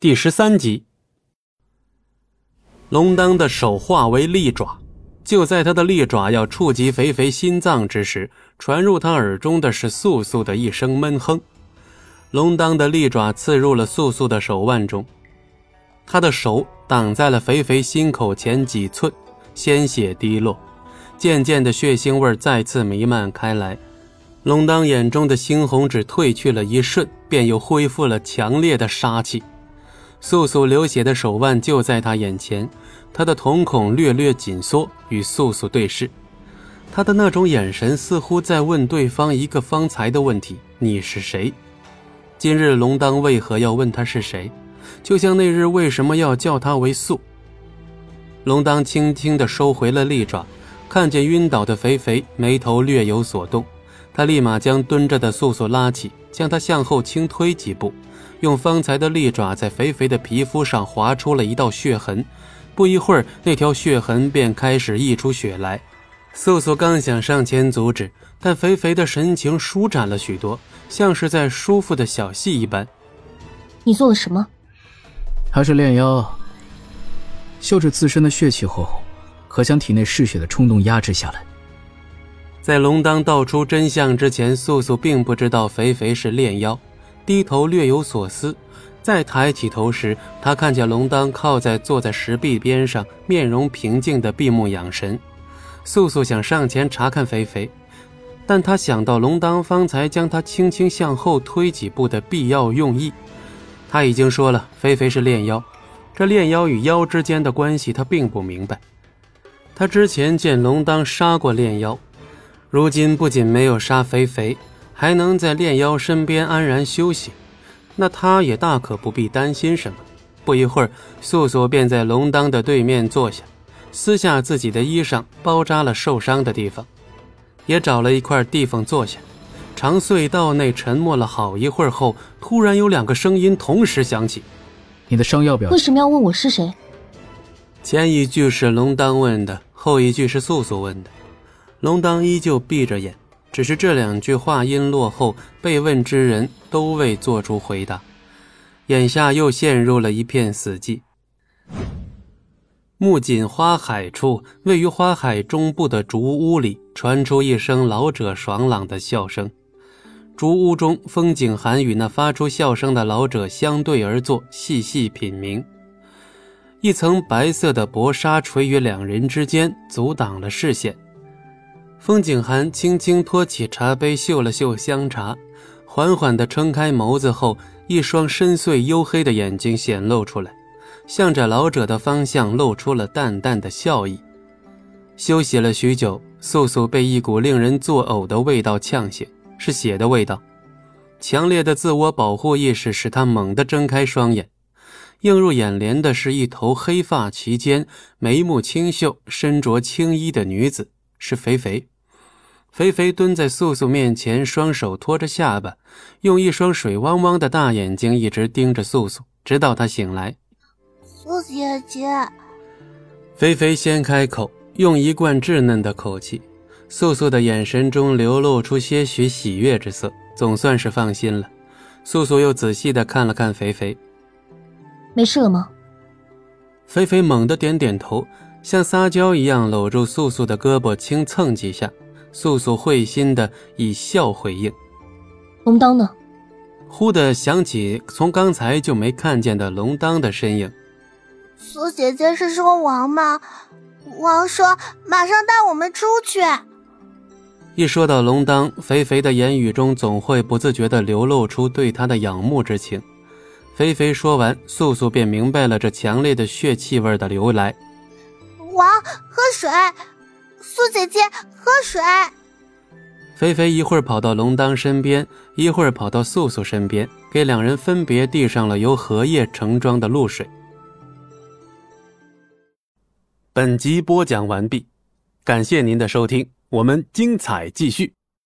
第十三集，龙当的手化为利爪，就在他的利爪要触及肥肥心脏之时，传入他耳中的是素素的一声闷哼。龙当的利爪刺入了素素的手腕中，他的手挡在了肥肥心口前几寸，鲜血滴落，渐渐的血腥味再次弥漫开来。龙当眼中的猩红只褪去了一瞬，便又恢复了强烈的杀气。素素流血的手腕就在他眼前，他的瞳孔略略紧缩，与素素对视。他的那种眼神似乎在问对方一个方才的问题：“你是谁？”今日龙当为何要问他是谁？就像那日为什么要叫他为素？龙当轻轻地收回了利爪，看见晕倒的肥肥，眉头略有所动。他立马将蹲着的素素拉起，将他向后轻推几步。用方才的利爪在肥肥的皮肤上划出了一道血痕，不一会儿，那条血痕便开始溢出血来。素素刚想上前阻止，但肥肥的神情舒展了许多，像是在舒服的小戏一般。你做了什么？还是炼妖，嗅着自身的血气后，可将体内嗜血的冲动压制下来。在龙当道出真相之前，素素并不知道肥肥是炼妖。低头略有所思，再抬起头时，他看见龙当靠在坐在石壁边上，面容平静的闭目养神。素素想上前查看肥肥，但他想到龙当方才将他轻轻向后推几步的必要用意。他已经说了，肥肥是炼妖，这炼妖与妖之间的关系他并不明白。他之前见龙当杀过炼妖，如今不仅没有杀肥肥。还能在炼妖身边安然休息，那他也大可不必担心什么。不一会儿，素素便在龙当的对面坐下，撕下自己的衣裳，包扎了受伤的地方，也找了一块地方坐下。长隧道内沉默了好一会儿后，突然有两个声音同时响起：“你的伤要不要？”为什么要问我是谁？前一句是龙当问的，后一句是素素问的。龙当依旧闭着眼。只是这两句话音落后，被问之人都未做出回答，眼下又陷入了一片死寂。木槿花海处，位于花海中部的竹屋里，传出一声老者爽朗的笑声。竹屋中，风景寒与那发出笑声的老者相对而坐，细细品茗。一层白色的薄纱垂于两人之间，阻挡了视线。风景寒轻轻托起茶杯，嗅了嗅香茶，缓缓地撑开眸子后，一双深邃黝黑的眼睛显露出来，向着老者的方向露出了淡淡的笑意。休息了许久，素素被一股令人作呕的味道呛醒，是血的味道。强烈的自我保护意识使她猛地睁开双眼，映入眼帘的是一头黑发齐肩、眉目清秀、身着青衣的女子。是肥肥，肥肥蹲在素素面前，双手托着下巴，用一双水汪汪的大眼睛一直盯着素素，直到她醒来。素姐姐，肥肥先开口，用一贯稚嫩的口气。素素的眼神中流露出些许喜悦之色，总算是放心了。素素又仔细的看了看肥肥，没事了吗？肥肥猛地点点头。像撒娇一样搂住素素的胳膊，轻蹭几下。素素会心的以笑回应。龙当呢？忽的想起从刚才就没看见的龙当的身影。苏姐姐是说王吗？王说马上带我们出去。一说到龙当，肥肥的言语中总会不自觉地流露出对他的仰慕之情。肥肥说完，素素便明白了这强烈的血气味的由来。王，喝水，苏姐姐，喝水。菲菲一会儿跑到龙当身边，一会儿跑到素素身边，给两人分别递上了由荷叶盛装的露水。本集播讲完毕，感谢您的收听，我们精彩继续。